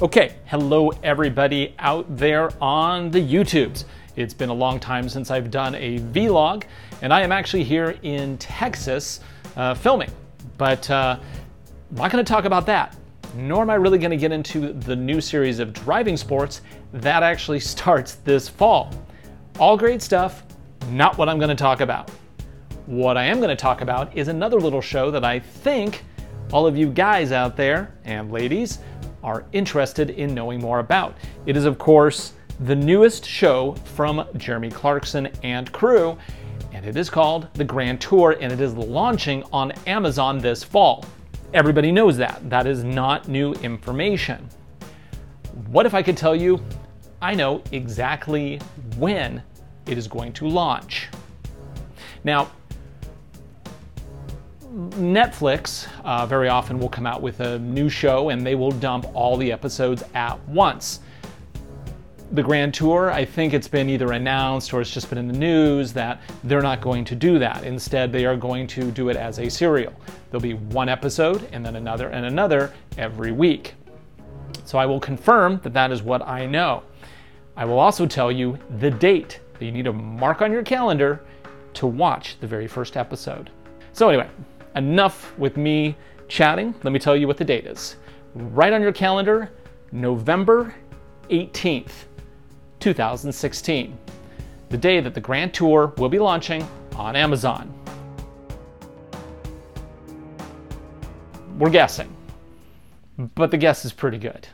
Okay, hello everybody out there on the YouTubes. It's been a long time since I've done a vlog, and I am actually here in Texas uh, filming. But uh, I'm not going to talk about that, nor am I really going to get into the new series of driving sports that actually starts this fall. All great stuff, not what I'm going to talk about. What I am going to talk about is another little show that I think all of you guys out there and ladies are interested in knowing more about. It is, of course, the newest show from Jeremy Clarkson and crew, and it is called The Grand Tour, and it is launching on Amazon this fall. Everybody knows that. That is not new information. What if I could tell you I know exactly when it is going to launch? Now, Netflix uh, very often will come out with a new show and they will dump all the episodes at once. The Grand Tour, I think it's been either announced or it's just been in the news that they're not going to do that. Instead, they are going to do it as a serial. There'll be one episode and then another and another every week. So I will confirm that that is what I know. I will also tell you the date that you need to mark on your calendar to watch the very first episode. So, anyway, enough with me chatting. Let me tell you what the date is. Right on your calendar, November 18th, 2016, the day that the Grand Tour will be launching on Amazon. We're guessing, but the guess is pretty good.